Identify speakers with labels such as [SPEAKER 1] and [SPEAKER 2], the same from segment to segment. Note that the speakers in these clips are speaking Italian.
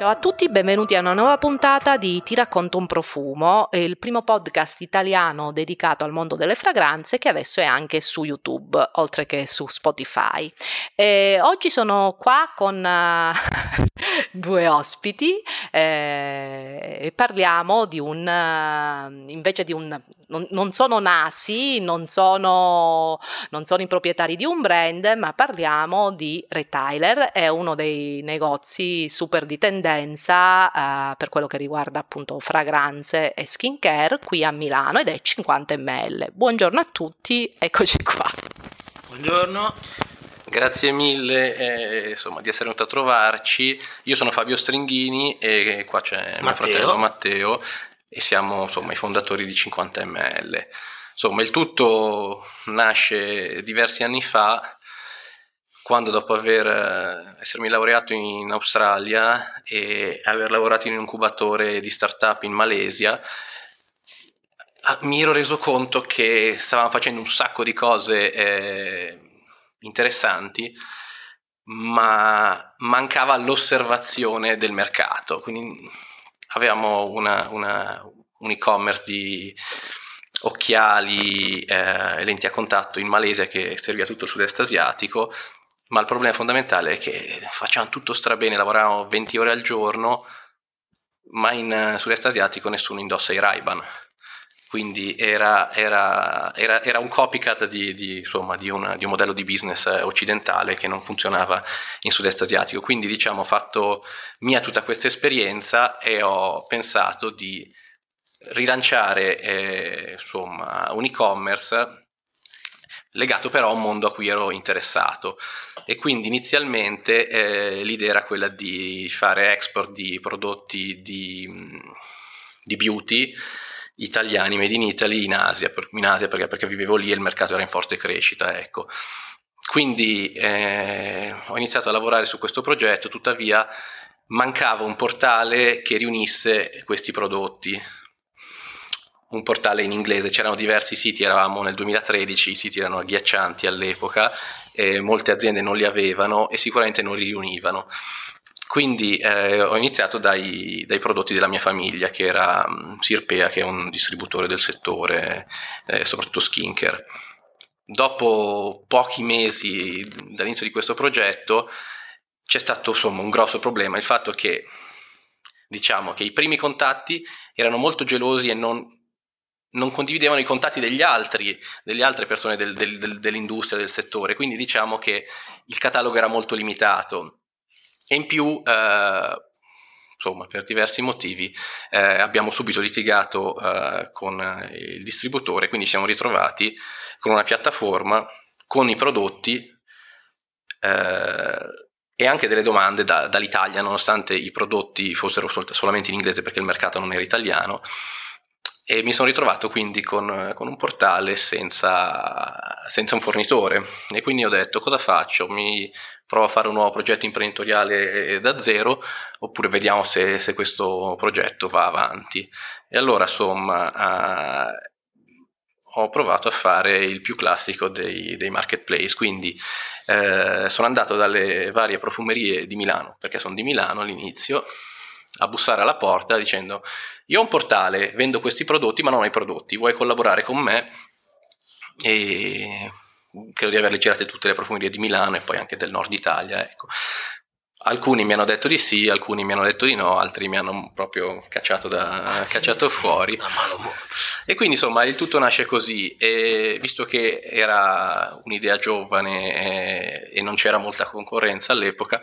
[SPEAKER 1] Ciao a tutti, benvenuti a una nuova puntata di Ti racconto un profumo, il primo podcast italiano dedicato al mondo delle fragranze che adesso è anche su YouTube, oltre che su Spotify. E oggi sono qua con uh, due ospiti eh, e parliamo di un, uh, invece di un, non, non sono nasi, non sono, non sono i proprietari di un brand, ma parliamo di Retailer, è uno dei negozi super di tendenza tendenza eh, per quello che riguarda appunto fragranze e skincare qui a Milano ed è 50 ml. Buongiorno a tutti, eccoci qua.
[SPEAKER 2] Buongiorno. Grazie mille eh, insomma, di essere venuto a trovarci. Io sono Fabio Stringhini e qua c'è Matteo. mio fratello Matteo e siamo insomma, i fondatori di 50 ml. Insomma, il tutto nasce diversi anni fa quando dopo aver, eh, essermi laureato in Australia e aver lavorato in un incubatore di startup in Malesia, ah, mi ero reso conto che stavamo facendo un sacco di cose eh, interessanti, ma mancava l'osservazione del mercato. Quindi avevamo una, una, un e-commerce di occhiali eh, lenti a contatto in Malesia che serviva tutto il sud-est asiatico ma il problema fondamentale è che facciamo tutto strabene, lavoriamo 20 ore al giorno, ma in uh, sud-est asiatico nessuno indossa i Ray-Ban. Quindi era, era, era, era un copycat di, di, insomma, di, una, di, un modello di business occidentale che non funzionava in sud-est asiatico. Quindi diciamo ho fatto mia tutta questa esperienza e ho pensato di rilanciare eh, insomma, un e-commerce legato però a un mondo a cui ero interessato e quindi inizialmente eh, l'idea era quella di fare export di prodotti di, di, beauty italiani made in Italy in Asia, in Asia perché, perché, vivevo lì e il mercato era in forte crescita ecco. quindi eh, ho iniziato a lavorare su questo progetto tuttavia mancava un portale che riunisse questi prodotti un portale in inglese, c'erano diversi siti, eravamo nel 2013, i siti erano agghiaccianti all'epoca, eh, molte aziende non li avevano e sicuramente non li riunivano. Quindi eh, ho iniziato dai, dai, prodotti della mia famiglia, che era um, Sirpea, che è un distributore del settore, eh, soprattutto skincare. Dopo pochi mesi dall'inizio di questo progetto c'è stato insomma un grosso problema, il fatto che diciamo che i primi contatti erano molto gelosi e non non condividevano i contatti degli altri, delle altre persone del, del, del, dell'industria, del settore, quindi diciamo che il catalogo era molto limitato. E in più, eh, insomma, per diversi motivi eh, abbiamo subito litigato eh, con il distributore, quindi siamo ritrovati con una piattaforma, con i prodotti eh, e anche delle domande da, dall'Italia, nonostante i prodotti fossero sol- solamente in inglese perché il mercato non era italiano e mi sono ritrovato quindi con, con un portale senza, senza, un fornitore e quindi ho detto cosa faccio? Mi provo a fare un nuovo progetto imprenditoriale da zero oppure vediamo se, se questo progetto va avanti. E allora insomma eh, ho provato a fare il più classico dei, dei marketplace, quindi eh, sono andato dalle varie profumerie di Milano, perché sono di Milano all'inizio, a bussare alla porta dicendo io ho un portale, vendo questi prodotti ma non ho i prodotti, vuoi collaborare con me? E credo di averle girate tutte le profumerie di Milano e poi anche del nord Italia. Ecco. Alcuni mi hanno detto di sì, alcuni mi hanno detto di no, altri mi hanno proprio cacciato, da, cacciato fuori. E quindi insomma il tutto nasce così e visto che era un'idea giovane e, e non c'era molta concorrenza all'epoca,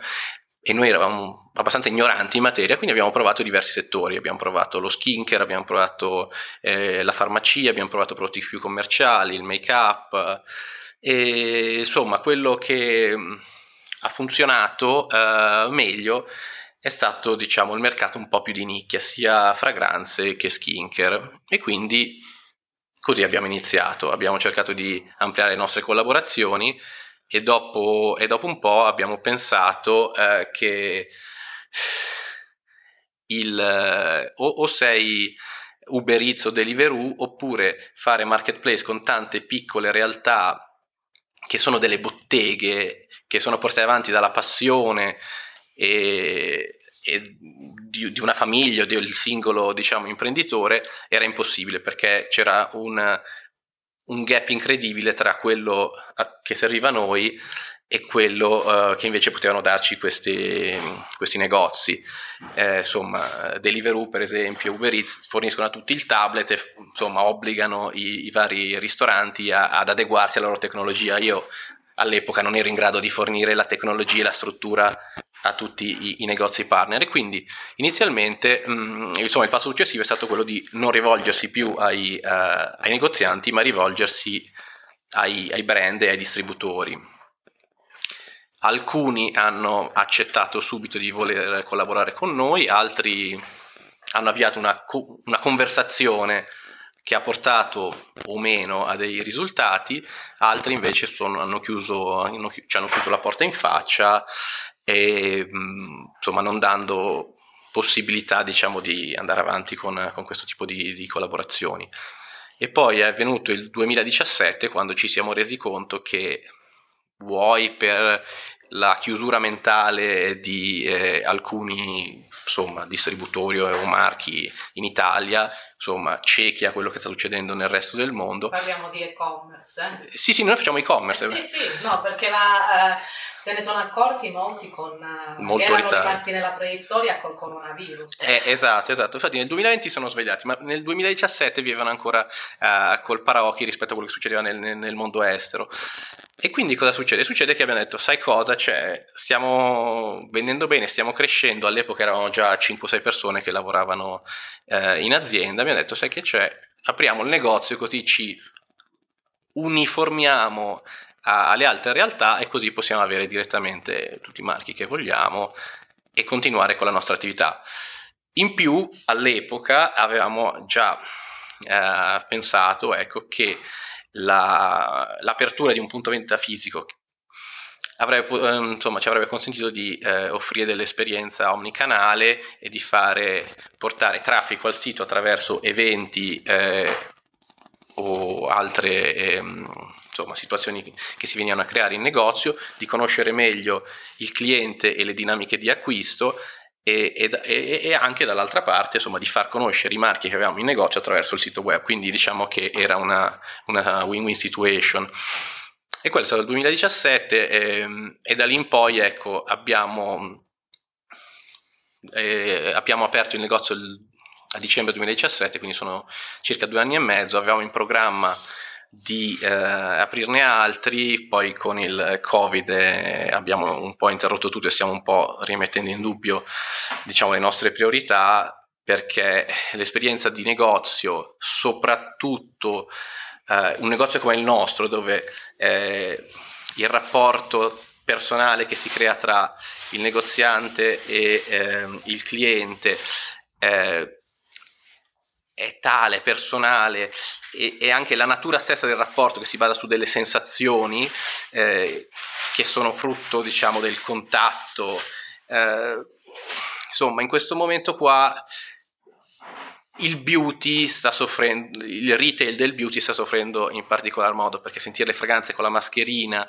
[SPEAKER 2] e noi eravamo abbastanza ignoranti in materia, quindi abbiamo provato diversi settori, abbiamo provato lo skincare, abbiamo provato eh, la farmacia, abbiamo provato prodotti più commerciali, il make up e insomma quello che mm, ha funzionato eh, meglio è stato diciamo il mercato un po' più di nicchia, sia fragranze che skincare. E quindi così abbiamo iniziato, abbiamo cercato di ampliare le nostre collaborazioni e dopo, e dopo un po' abbiamo pensato eh, che il, o, o, sei Uber Eats o Deliveroo oppure fare marketplace con tante piccole realtà che sono delle botteghe che sono portate avanti dalla passione e di, di, una famiglia o del singolo diciamo, imprenditore era impossibile perché c'era un, un gap incredibile tra quello che serviva a noi e quello uh, che invece potevano darci questi, questi negozi. Eh, insomma, Deliveroo per esempio, Uber Eats forniscono a tutti il tablet e insomma, obbligano i, i vari ristoranti a, ad adeguarsi alla loro tecnologia. Io all'epoca non ero in grado di fornire la tecnologia e la struttura a tutti i, i, negozi partner. E quindi inizialmente mh, mm, insomma il passo successivo è stato quello di non rivolgersi più ai, uh, ai negozianti ma rivolgersi ai, ai, brand e ai distributori. Alcuni hanno accettato subito di voler collaborare con noi altri hanno avviato una, una conversazione che ha portato o meno a dei risultati, altri invece sono, hanno chiuso, hanno, ci hanno chiuso la porta in faccia e insomma non dando possibilità diciamo di andare avanti con, con questo tipo di, di, collaborazioni. E poi è venuto il 2017 quando ci siamo resi conto che vuoi per la chiusura mentale di eh, alcuni insomma, distributori o marchi in Italia, insomma, ciechi a quello che sta succedendo nel resto del mondo.
[SPEAKER 1] Parliamo di e-commerce.
[SPEAKER 2] Eh? Sì, sì, noi facciamo e-commerce.
[SPEAKER 1] Eh, sì, sì, no, perché la... Uh se ne sono accorti molti con uh, Molto erano ritardo. rimasti nella preistoria col coronavirus.
[SPEAKER 2] Eh, esatto, esatto. Infatti nel 2020 sono svegliati, ma nel 2017 vivevano ancora uh, col paraocchi rispetto a quello che succedeva nel, nel, mondo estero. E quindi cosa succede? Succede che abbiamo detto, sai cosa? Cioè, stiamo vendendo bene, stiamo crescendo. All'epoca erano già 5-6 persone che lavoravano uh, in azienda. Abbiamo detto, sai che c'è? Apriamo il negozio così ci uniformiamo alle altre realtà e così possiamo avere direttamente tutti i marchi che vogliamo e continuare con la nostra attività. In più, all'epoca avevamo già eh, pensato ecco, che la, l'apertura di un punto vendita fisico avrebbe, eh, insomma, ci avrebbe consentito di eh, offrire dell'esperienza omnicanale e di fare, portare traffico al sito attraverso eventi eh, o altre ehm, insomma, situazioni che si venivano a creare in negozio, di conoscere meglio il cliente e le dinamiche di acquisto e, e, e, anche dall'altra parte insomma, di far conoscere i marchi che avevamo in negozio attraverso il sito web, quindi diciamo che era una, una win-win situation. E quello è stato il 2017 ehm, e da lì in poi ecco, abbiamo, eh, abbiamo aperto il negozio il a dicembre 2017, quindi sono circa due anni e mezzo, avevamo in programma di eh, aprirne altri, poi con il Covid eh, abbiamo un po' interrotto tutto e stiamo un po' rimettendo in dubbio diciamo, le nostre priorità perché l'esperienza di negozio, soprattutto eh, un negozio come il nostro dove eh, il rapporto personale che si crea tra il negoziante e ehm, il cliente eh, è tale, personale e, e, anche la natura stessa del rapporto che si basa su delle sensazioni eh, che sono frutto diciamo del contatto. Eh, insomma in questo momento qua il beauty sta soffrendo, il retail del beauty sta soffrendo in particolar modo perché sentire le fragranze con la mascherina,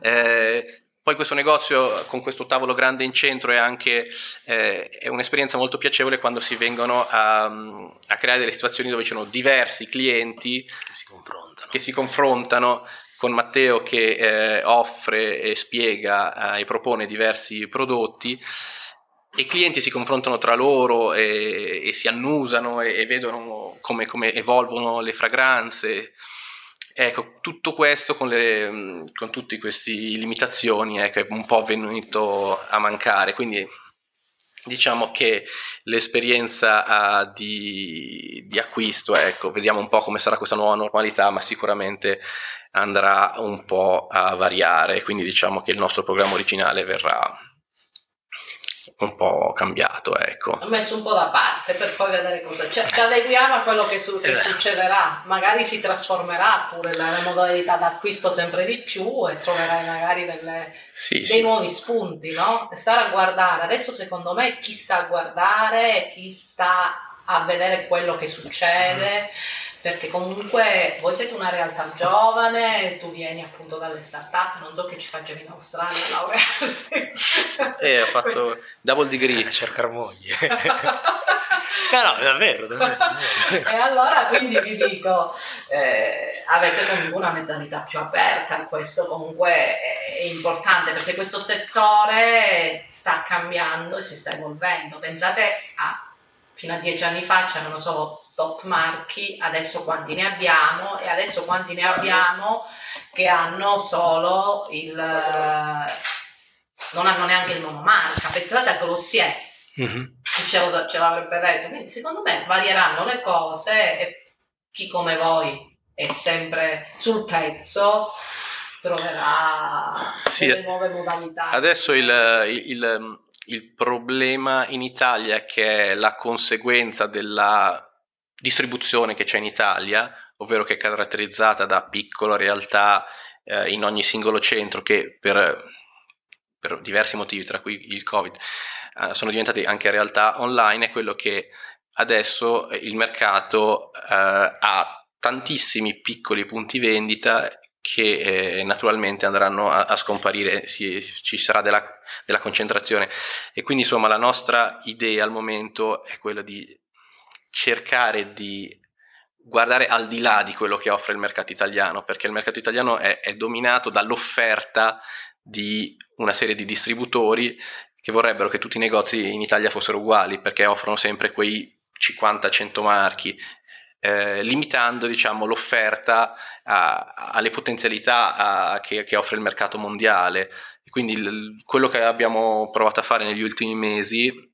[SPEAKER 2] eh, poi questo negozio con questo tavolo grande in centro è anche eh, è un'esperienza molto piacevole quando si vengono a, a, creare delle situazioni dove ci sono diversi clienti
[SPEAKER 3] che si confrontano,
[SPEAKER 2] che si confrontano con Matteo che eh, offre e spiega eh, e propone diversi prodotti i clienti si confrontano tra loro e, e si annusano e, e vedono come, come evolvono le fragranze. Ecco, tutto questo con, con tutte queste limitazioni ecco, è un po' venuto a mancare, quindi diciamo che l'esperienza uh, di, di, acquisto, ecco, vediamo un po' come sarà questa nuova normalità, ma sicuramente andrà un po' a variare, quindi diciamo che il nostro programma originale verrà un po' cambiato, ecco.
[SPEAKER 1] Ho messo un po' da parte per poi vedere cosa c'è. Ci adeguiamo a quello che, su- che, esatto. succederà. Magari si trasformerà pure la, la, modalità d'acquisto sempre di più e troverai magari delle, sì, dei sì. nuovi spunti, no? Stare a guardare. Adesso secondo me chi sta a guardare, chi sta a vedere quello che succede. Perché comunque voi siete una realtà giovane, tu vieni appunto dalle start-up, non so che ci facevi in Australia, laureate.
[SPEAKER 2] Eh, ho fatto double degree.
[SPEAKER 3] A cercare moglie. no, no, davvero, davvero,
[SPEAKER 1] davvero. E allora quindi vi dico, eh, avete comunque una mentalità più aperta, questo comunque è importante perché questo settore sta cambiando e si sta evolvendo. Pensate a fino a dieci anni fa c'erano solo tot marchi, adesso quanti ne abbiamo e adesso quanti ne abbiamo che hanno solo il... non hanno neanche il monomarca, pensate a Glossier, mm-hmm. ce, ce l'avrebbe detto, quindi secondo me varieranno le cose e chi come voi è sempre sul pezzo troverà sì, delle nuove modalità.
[SPEAKER 2] Adesso il, il, il il problema in Italia che è la conseguenza della distribuzione che c'è in Italia, ovvero che è caratterizzata da piccole realtà eh, in ogni singolo centro che per, per, diversi motivi, tra cui il Covid, eh, sono diventate anche realtà online, è quello che adesso il mercato eh, ha tantissimi piccoli punti vendita che eh, naturalmente andranno a, a scomparire, si, ci sarà della, della, concentrazione. E quindi insomma la nostra idea al momento è quella di cercare di guardare al di là di quello che offre il mercato italiano, perché il mercato italiano è, è dominato dall'offerta di una serie di distributori che vorrebbero che tutti i negozi in Italia fossero uguali, perché offrono sempre quei 50-100 marchi eh, limitando diciamo, l'offerta a, alle potenzialità a, che, che, offre il mercato mondiale. Quindi il, quello che abbiamo provato a fare negli ultimi mesi,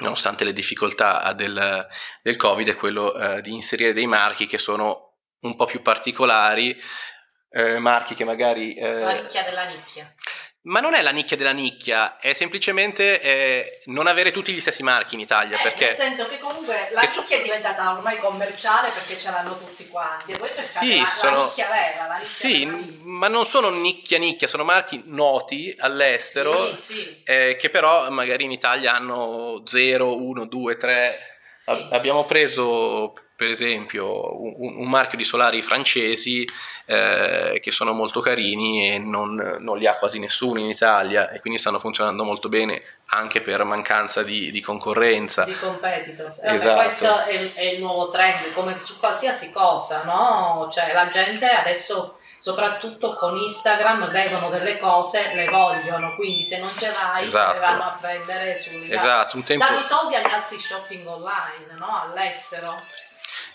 [SPEAKER 2] nonostante le difficoltà del, del Covid, è quello eh, di inserire dei marchi che sono un po' più particolari, eh, marchi che magari...
[SPEAKER 1] La nicchia della nicchia.
[SPEAKER 2] Ma non è la nicchia della nicchia, è semplicemente eh, non avere tutti gli stessi marchi in Italia.
[SPEAKER 1] Eh,
[SPEAKER 2] perché...
[SPEAKER 1] Nel senso che comunque la che... nicchia è diventata ormai commerciale perché ce l'hanno tutti quanti. E poi sì, la, sono... la nicchia vera. La nicchia
[SPEAKER 2] sì, ma non sono nicchia nicchia, sono marchi noti all'estero sì, sì. Eh, che però magari in Italia hanno 0, 1, 2, 3. Sì. Abbiamo preso per esempio un, un, marchio di solari francesi eh, che sono molto carini e non, non, li ha quasi nessuno in Italia e quindi stanno funzionando molto bene anche per mancanza di, di concorrenza.
[SPEAKER 1] Di competitors. Eh, esatto. questo è il, è il, nuovo trend, come su qualsiasi cosa, no? Cioè la gente adesso soprattutto con Instagram vedono delle cose, le vogliono, quindi se non ce l'hai esatto. le vanno a prendere sul
[SPEAKER 2] esatto, un tempo...
[SPEAKER 1] danno i soldi agli altri shopping online, no? all'estero.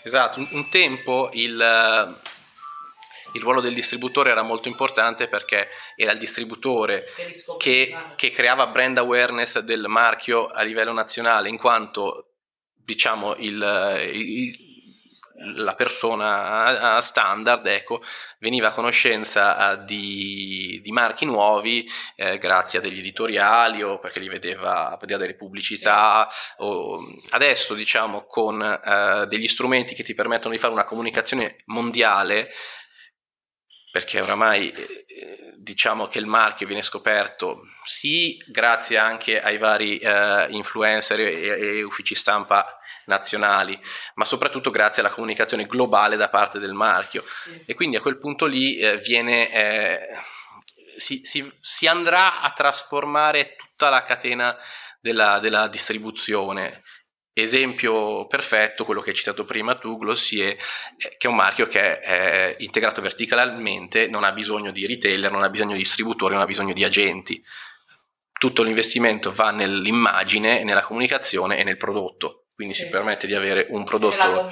[SPEAKER 2] Esatto, un, un tempo il, il, ruolo del distributore era molto importante perché era il distributore che, che creava brand awareness del marchio a livello nazionale, in quanto diciamo il, il la persona standard ecco, veniva a conoscenza di, di marchi nuovi eh, grazie a degli editoriali o perché li vedeva, vedeva delle pubblicità. O, adesso diciamo con eh, degli strumenti che ti permettono di fare una comunicazione mondiale perché oramai eh, diciamo che il marchio viene scoperto sì grazie anche ai vari eh, influencer e, e uffici stampa nazionali, ma soprattutto grazie alla comunicazione globale da parte del marchio. Sì. E quindi a quel punto lì eh, viene, eh, si, si, si, andrà a trasformare tutta la catena della, della distribuzione. Esempio perfetto, quello che hai citato prima tu, Glossier, eh, che è un marchio che è integrato verticalmente, non ha bisogno di retailer, non ha bisogno di distributori, non ha bisogno di agenti. Tutto l'investimento va nell'immagine, nella comunicazione e nel prodotto quindi sì. si permette di avere un prodotto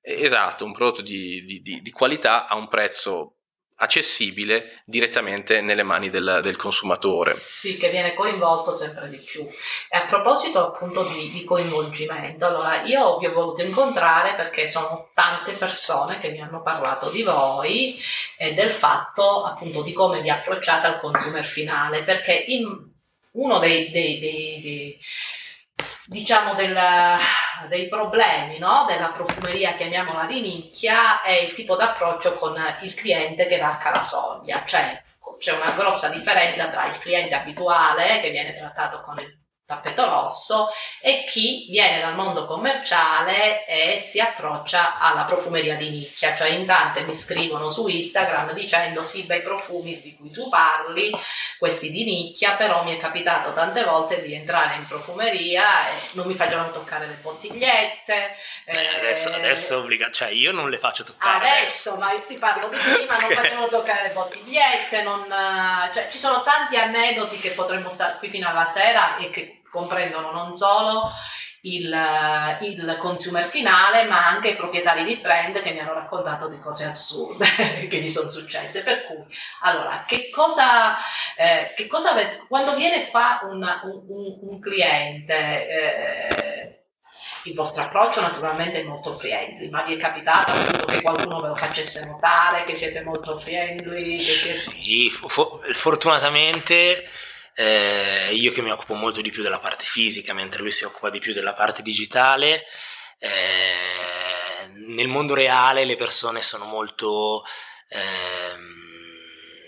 [SPEAKER 2] esatto, un prodotto di, di, di, di, qualità a un prezzo accessibile direttamente nelle mani del, del, consumatore.
[SPEAKER 1] Sì, che viene coinvolto sempre di più. E a proposito appunto di, coinvolgimento, allora io vi ho voluto incontrare perché sono tante persone che mi hanno parlato di voi e del fatto appunto di come vi approcciate al consumer finale, perché in uno dei, dei, dei, dei diciamo del, dei problemi no? della profumeria, chiamiamola di nicchia, è il tipo d'approccio con il cliente che varca la soglia, cioè c'è una grossa differenza tra il cliente abituale che viene trattato con il tappeto rosso e chi viene dal mondo commerciale e si approccia alla profumeria di nicchia, cioè in tante mi scrivono su Instagram dicendo sì, bei profumi di cui tu parli, questi di nicchia, però mi è capitato tante volte di entrare in profumeria e non mi facevano toccare le bottigliette.
[SPEAKER 3] Eh, adesso, adesso è obbligato, cioè io non le faccio toccare.
[SPEAKER 1] Adesso, ma io ti parlo di prima, non facevano toccare le bottigliette, non, cioè, ci sono tanti aneddoti che potremmo stare qui fino alla sera e che comprendono non solo il, il, consumer finale, ma anche i proprietari di brand che mi hanno raccontato di cose assurde che gli sono successe. Per cui, allora, che cosa, eh, che cosa avete, quando viene qua una, un, un, un, cliente, eh, il vostro approccio naturalmente è molto friendly, ma vi è capitato appunto che qualcuno ve lo facesse notare, che siete molto friendly? Siete...
[SPEAKER 3] Sì, fortunatamente eh, io che mi occupo molto di più della parte fisica, mentre lui si occupa di più della parte digitale, eh, nel mondo reale le persone sono molto... Eh,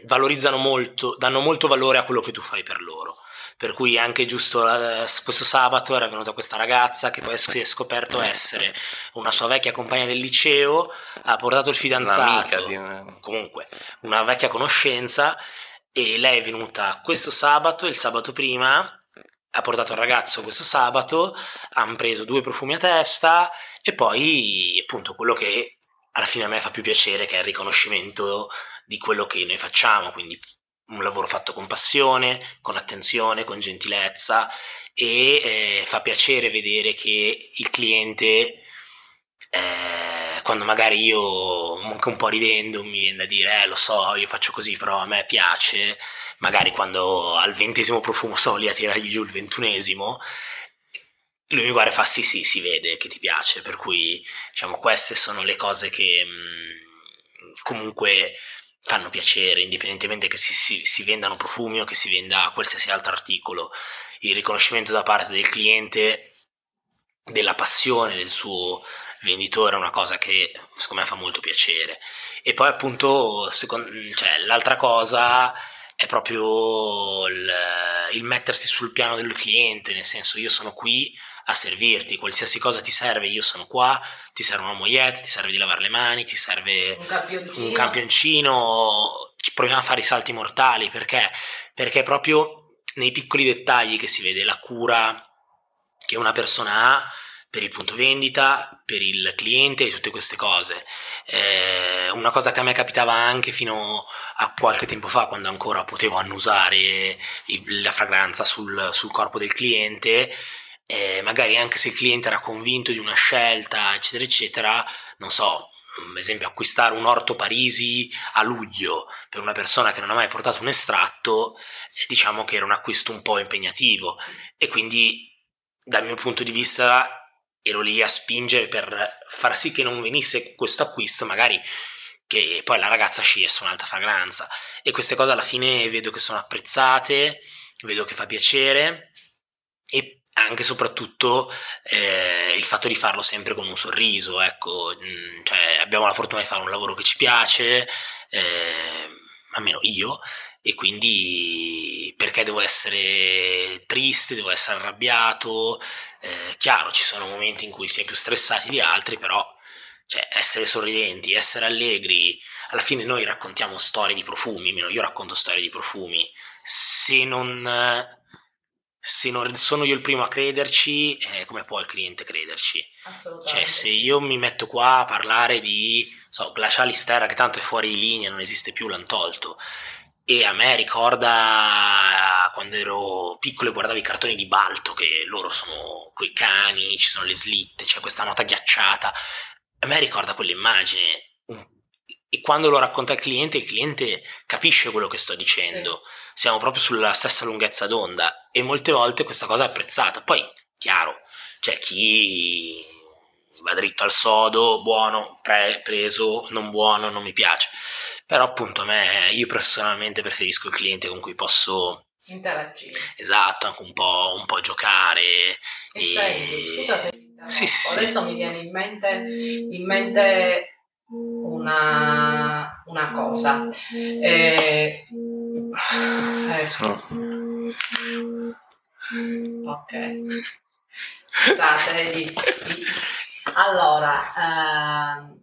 [SPEAKER 3] valorizzano molto, danno molto valore a quello che tu fai per loro. Per cui anche giusto eh, questo sabato era venuta questa ragazza che poi si è scoperto essere una sua vecchia compagna del liceo, ha portato il fidanzato, di... comunque una vecchia conoscenza e lei è venuta questo sabato, il sabato prima, ha portato il ragazzo questo sabato, hanno preso due profumi a testa e poi appunto quello che alla fine a me fa più piacere che è il riconoscimento di quello che noi facciamo, quindi un lavoro fatto con passione, con attenzione, con gentilezza e eh, fa piacere vedere che il cliente eh, quando magari io anche un po' ridendo mi viene da dire eh lo so io faccio così però a me piace. Magari quando al ventesimo profumo sono lì a tirargli giù il ventunesimo lui mi guarda e fa sì sì si vede che ti piace. Per cui diciamo queste sono le cose che mh, mm, comunque fanno piacere indipendentemente che si, si, si vendano profumi o che si venda qualsiasi altro articolo. Il riconoscimento da parte del cliente della passione del suo venditore è una cosa che secondo me fa molto piacere. E poi appunto secondo, cioè, l'altra cosa è proprio il, il, mettersi sul piano del cliente, nel senso io sono qui a servirti, qualsiasi cosa ti serve, io sono qua, ti serve una moglietta, ti serve di lavare le mani, ti serve
[SPEAKER 1] un campioncino,
[SPEAKER 3] un campioncino proviamo a fare i salti mortali, perché? Perché proprio nei piccoli dettagli che si vede la cura che una persona ha per il punto vendita, per il cliente e tutte queste cose. Eh, una cosa che a me capitava anche fino a qualche tempo fa, quando ancora potevo annusare il, la fragranza sul, sul, corpo del cliente, eh, magari anche se il cliente era convinto di una scelta, eccetera, eccetera, non so, ad esempio acquistare un orto Parisi a luglio per una persona che non ha mai portato un estratto, eh, diciamo che era un acquisto un po' impegnativo e quindi dal mio punto di vista ero lì a spingere per far sì che non venisse questo acquisto, magari che poi la ragazza scegliesse un'altra fragranza. E queste cose alla fine vedo che sono apprezzate, vedo che fa piacere e anche e soprattutto eh, il fatto di farlo sempre con un sorriso, ecco, mm, cioè, abbiamo la fortuna di fare un lavoro che ci piace, eh, almeno io, e quindi perché devo essere triste, devo essere arrabbiato, eh, chiaro ci sono momenti in cui si è più stressati di altri, però cioè, essere sorridenti, essere allegri, alla fine noi raccontiamo storie di profumi, almeno io racconto storie di profumi, se non, se non sono io il primo a crederci, eh, come può il cliente crederci? Cioè, se io mi metto qua a parlare di so, Glaciali Sterra, che tanto è fuori di linea, non esiste più, l'hanno tolto, e a me ricorda quando ero piccolo e guardavo i cartoni di Balto che loro sono quei cani, ci sono le slitte, c'è questa nota ghiacciata. A me ricorda quell'immagine e quando lo racconta il cliente, il cliente capisce quello che sto dicendo. Sì. Siamo proprio sulla stessa lunghezza d'onda e molte volte questa cosa è apprezzata. Poi, chiaro, c'è chi va dritto al sodo, buono, pre- preso, non buono, non mi piace però appunto a me, io personalmente preferisco il cliente con cui posso
[SPEAKER 1] interagire.
[SPEAKER 3] Esatto, anche un po', un po giocare.
[SPEAKER 1] E, e senti, scusa se sì, sì, adesso sì. mi viene in mente, in mente una, una cosa. Eh, eh, scusa. Ok. Scusate, allora, ehm,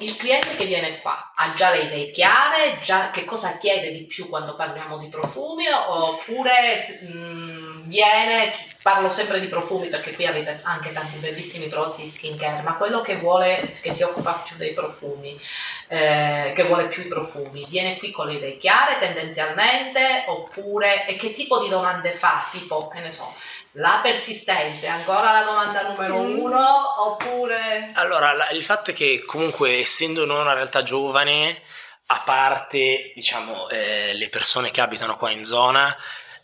[SPEAKER 1] il cliente che viene qua ha già le idee chiare, già che cosa chiede di più quando parliamo di profumi oppure mm, viene, parlo sempre di profumi perché qui avete anche tanti bellissimi prodotti di skincare, ma quello che vuole, che si occupa più dei profumi, eh, che vuole più i profumi, viene qui con le idee chiare tendenzialmente oppure e che tipo di domande fa? Tipo, che ne so, la persistenza è ancora la domanda numero uno oppure...
[SPEAKER 3] Allora, la- il fatto è che comunque essendo noi una realtà giovane, a parte diciamo eh, le persone che abitano qua in zona,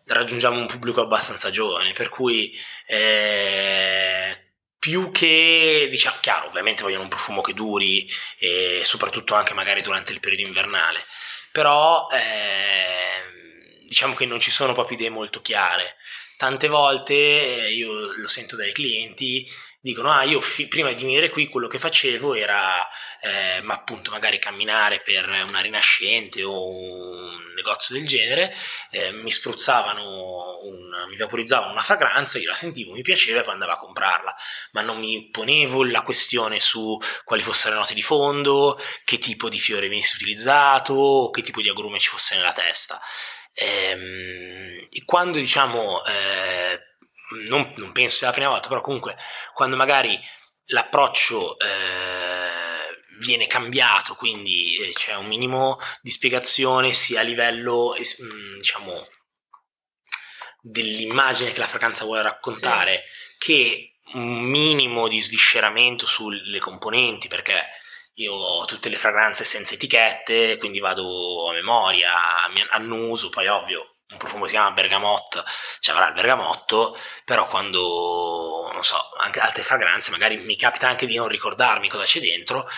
[SPEAKER 3] raggiungiamo un pubblico abbastanza giovane, per cui eh, più che, diciamo, chiaro, ovviamente vogliono un profumo che duri, e soprattutto anche magari durante il periodo invernale, però eh, diciamo che non ci sono proprio idee molto chiare. Tante volte eh, io lo sento dai clienti, dicono ah io fi- prima di venire qui quello che facevo era eh, ma appunto magari camminare per una rinascente o un negozio del genere eh, mi spruzzavano un, mi vaporizzavano una fragranza io la sentivo mi piaceva e poi andavo a comprarla. Ma non mi ponevo la questione su quali fossero le note di fondo che tipo di fiore venisse utilizzato che tipo di agrume ci fosse nella testa Ehm, quando diciamo eh, non, non penso sia la prima volta però comunque quando magari l'approccio eh, viene cambiato, quindi eh, c'è un minimo di spiegazione sia a livello mh, diciamo dell'immagine che la fragranza vuole raccontare che un minimo di svisceramento sulle componenti perché io ho tutte le fragranze senza etichette quindi vado a memoria annuso poi ovvio un profumo si chiama bergamot ci avrà il bergamotto però quando non so anche altre fragranze magari mi capita anche di non ricordarmi cosa c'è dentro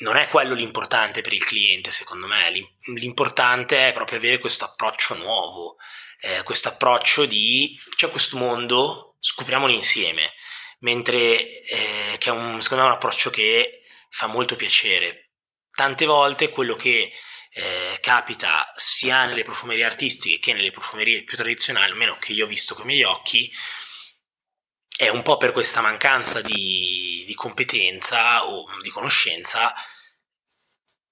[SPEAKER 3] non è quello l'importante per il cliente secondo me. L'im- l'importante è proprio avere questo approccio nuovo eh, questo approccio di c'è questo mondo scopriamolo insieme. Mentre eh, che è un, secondo me è un approccio che fa molto piacere tante volte quello che eh, capita sia nelle profumerie artistiche che nelle profumerie più tradizionali, almeno che io ho visto con i miei occhi, è un po' per questa mancanza di, di competenza o di conoscenza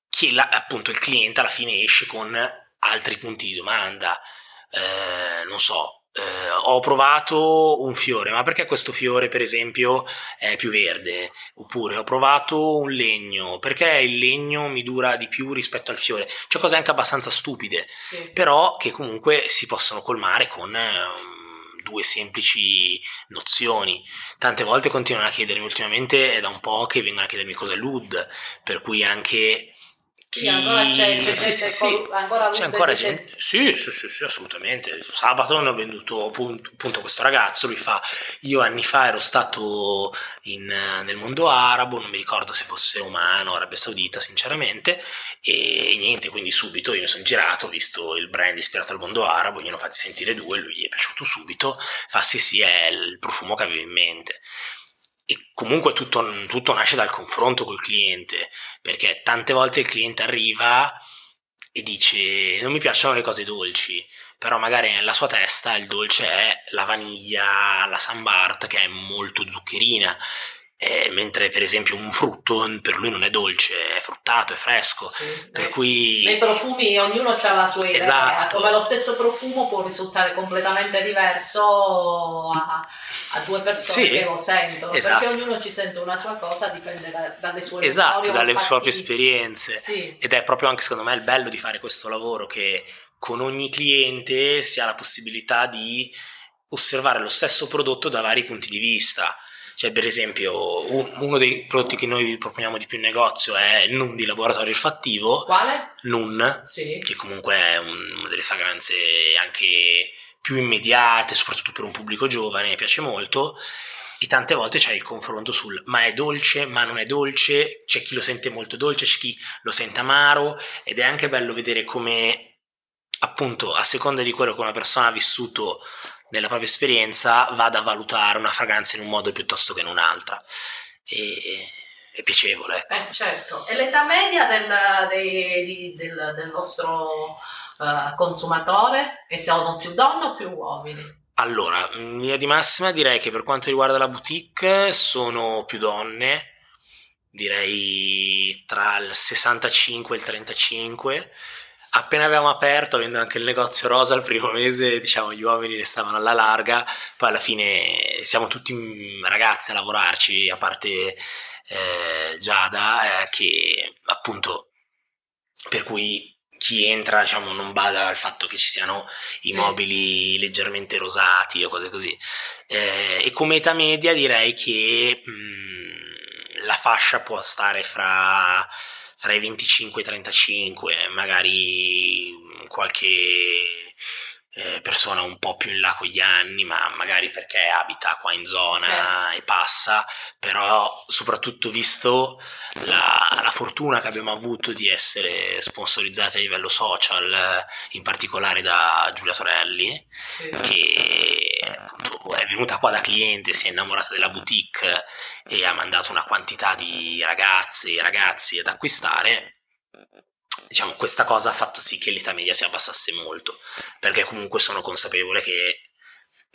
[SPEAKER 3] che la- appunto il cliente alla fine esce con altri punti di domanda. Eh, non so, eh, ho provato un fiore, ma perché questo fiore, per esempio, è più verde? Oppure ho provato un legno, perché il legno mi dura di più rispetto al fiore? Cioè cose anche abbastanza stupide,
[SPEAKER 1] Sì.
[SPEAKER 3] però che comunque si possono colmare con eh, due semplici nozioni. Tante volte continuano a chiedermi, ultimamente è da un po' che vengono a chiedermi cosa è l'UD, per cui anche.
[SPEAKER 1] Sì, ancora c'è, c'è
[SPEAKER 3] Sì,
[SPEAKER 1] gente
[SPEAKER 3] sì,
[SPEAKER 1] col- ancora
[SPEAKER 3] C'è ancora gente. Sì, sì, sì, sì, assolutamente. Sabato ne ho venduto appunto, appunto questo ragazzo. Lui fa: Io anni fa ero stato in, nel mondo arabo, non mi ricordo se fosse Oman o Arabia Saudita, sinceramente. E niente, quindi subito io mi sono girato, ho visto il brand ispirato al mondo arabo, gliene ho fatti sentire due, lui gli è piaciuto subito. Fa: Sì, sì, è il profumo che avevo in mente. E comunque tutto, tutto nasce dal confronto col cliente, perché tante volte il cliente arriva e dice non mi piacciono le cose dolci, però magari nella sua testa il dolce è la vaniglia, la sambart che è molto zuccherina, eh, mentre per esempio un frutto per lui non è dolce, è fruttato, è fresco,
[SPEAKER 1] Sì.
[SPEAKER 3] per
[SPEAKER 1] Nei-
[SPEAKER 3] cui...
[SPEAKER 1] Nei profumi ognuno ha la sua idea,
[SPEAKER 3] Esatto.
[SPEAKER 1] come lo stesso profumo può risultare completamente diverso a, a due persone
[SPEAKER 3] Sì,
[SPEAKER 1] che lo sentono,
[SPEAKER 3] esatto.
[SPEAKER 1] perché ognuno ci sente una sua cosa, dipende da- dalle sue
[SPEAKER 3] Esatto, dalle
[SPEAKER 1] olfattive.
[SPEAKER 3] proprie esperienze.
[SPEAKER 1] Sì,
[SPEAKER 3] Ed è proprio anche secondo me il bello di fare questo lavoro che con ogni cliente si ha la possibilità di osservare lo stesso prodotto da vari punti di vista. Cioè, per esempio, un- uno dei prodotti che noi proponiamo di più in negozio è il Nun di laboratorio olfattivo,
[SPEAKER 1] quale?
[SPEAKER 3] Nun,
[SPEAKER 1] Sì.
[SPEAKER 3] che comunque è un- una delle fragranze anche più immediate, soprattutto per un pubblico giovane, piace molto. E tante volte c'è il confronto sul ma è dolce, ma non è dolce, c'è chi lo sente molto dolce, c'è chi lo sente amaro, ed è anche bello vedere come, appunto, a seconda di quello che una persona ha vissuto nella propria esperienza, vada a valutare una fragranza in un modo piuttosto che in un'altra. E, è piacevole. ecco.
[SPEAKER 1] Eh, certo. E l'età media del, dei- del- del vostro uh, consumatore e sono più donne o più uomini?
[SPEAKER 3] Allora, in linea di massima direi che per quanto riguarda la boutique sono più donne, direi tra il 65 e il 35. Appena avevamo aperto, avendo anche il negozio rosa, il primo mese diciamo gli uomini ne stavano alla larga, poi alla fine siamo tutti ragazzi a lavorarci, a parte eh, Giada, eh, che appunto per cui chi entra diciamo, non bada al fatto che ci siano i sì. mobili leggermente rosati o cose così. Eh, e come età media direi che mh, mm, la fascia può stare fra, fra i 25 e i 35, magari qualche eh, persona un po' più in là con gli anni, ma magari perché abita qua in zona eh. e passa, però soprattutto visto la, la, fortuna che abbiamo avuto di essere sponsorizzati a livello social, in particolare da Giulia Torelli, sì. che è venuta qua da cliente, si è innamorata della boutique e ha mandato una quantità di ragazze e ragazzi ad acquistare diciamo, questa cosa ha fatto sì che l'età media si abbassasse molto, perché comunque sono consapevole che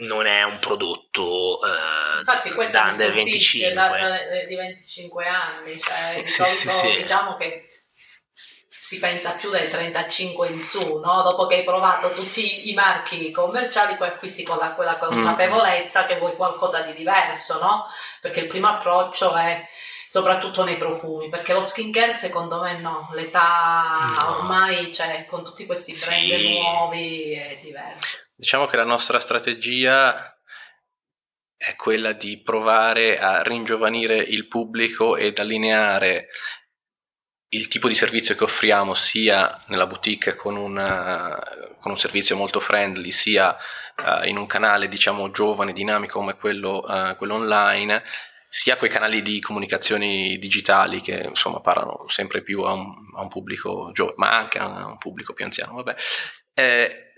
[SPEAKER 3] non è un prodotto eh,
[SPEAKER 1] Infatti, questo da under 25 da, da, di 25 anni, cioè sì, sì, sì. diciamo che si pensa più del 35 in su, no? dopo che hai provato tutti i marchi commerciali, poi acquisti con la, quella consapevolezza mm. che vuoi qualcosa di diverso, no? perché il primo approccio è soprattutto nei profumi, perché lo skincare secondo me no, l'età no. ormai cioè, con tutti questi brand sì. nuovi è diverso.
[SPEAKER 2] Diciamo che la nostra strategia è quella di provare a ringiovanire il pubblico ed allineare il tipo di servizio che offriamo sia nella boutique con, una, con un servizio molto friendly, sia uh, in un canale diciamo giovane, dinamico come quello, uh, quello online, sia quei canali di comunicazioni digitali che insomma parlano sempre più a un, a un pubblico giovane, ma anche a un pubblico più anziano, vabbè, eh,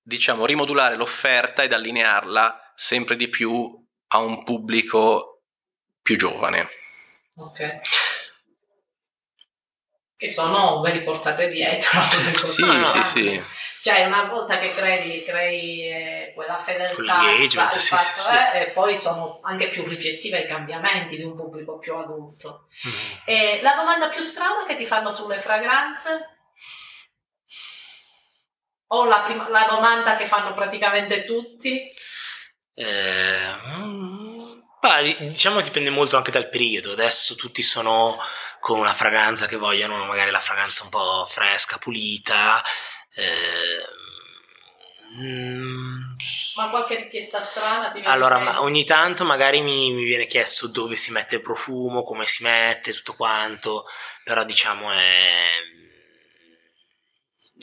[SPEAKER 2] diciamo rimodulare l'offerta ed allinearla sempre di più a un pubblico più giovane.
[SPEAKER 1] Ok. Che sono, ve li portate dietro.
[SPEAKER 2] sì, sì, sì.
[SPEAKER 1] Cioè, una volta che crei, crei eh, quella fedeltà,
[SPEAKER 3] l'engagement, sì, fatto, sì,
[SPEAKER 1] eh, e poi sono anche più ricettive ai cambiamenti di un pubblico più adulto. Mm. E la domanda più strana che ti fanno sulle fragranze? O la, prima, la domanda che fanno praticamente tutti?
[SPEAKER 3] Eh, beh, diciamo dipende molto anche dal periodo. Adesso tutti sono con una fragranza che vogliono magari la fragranza un po' fresca, pulita eh,
[SPEAKER 1] ma qualche richiesta strana ti
[SPEAKER 3] viene Allora, ogni tanto magari mi, mi, viene chiesto dove si mette il profumo, come si mette, tutto quanto, però diciamo è...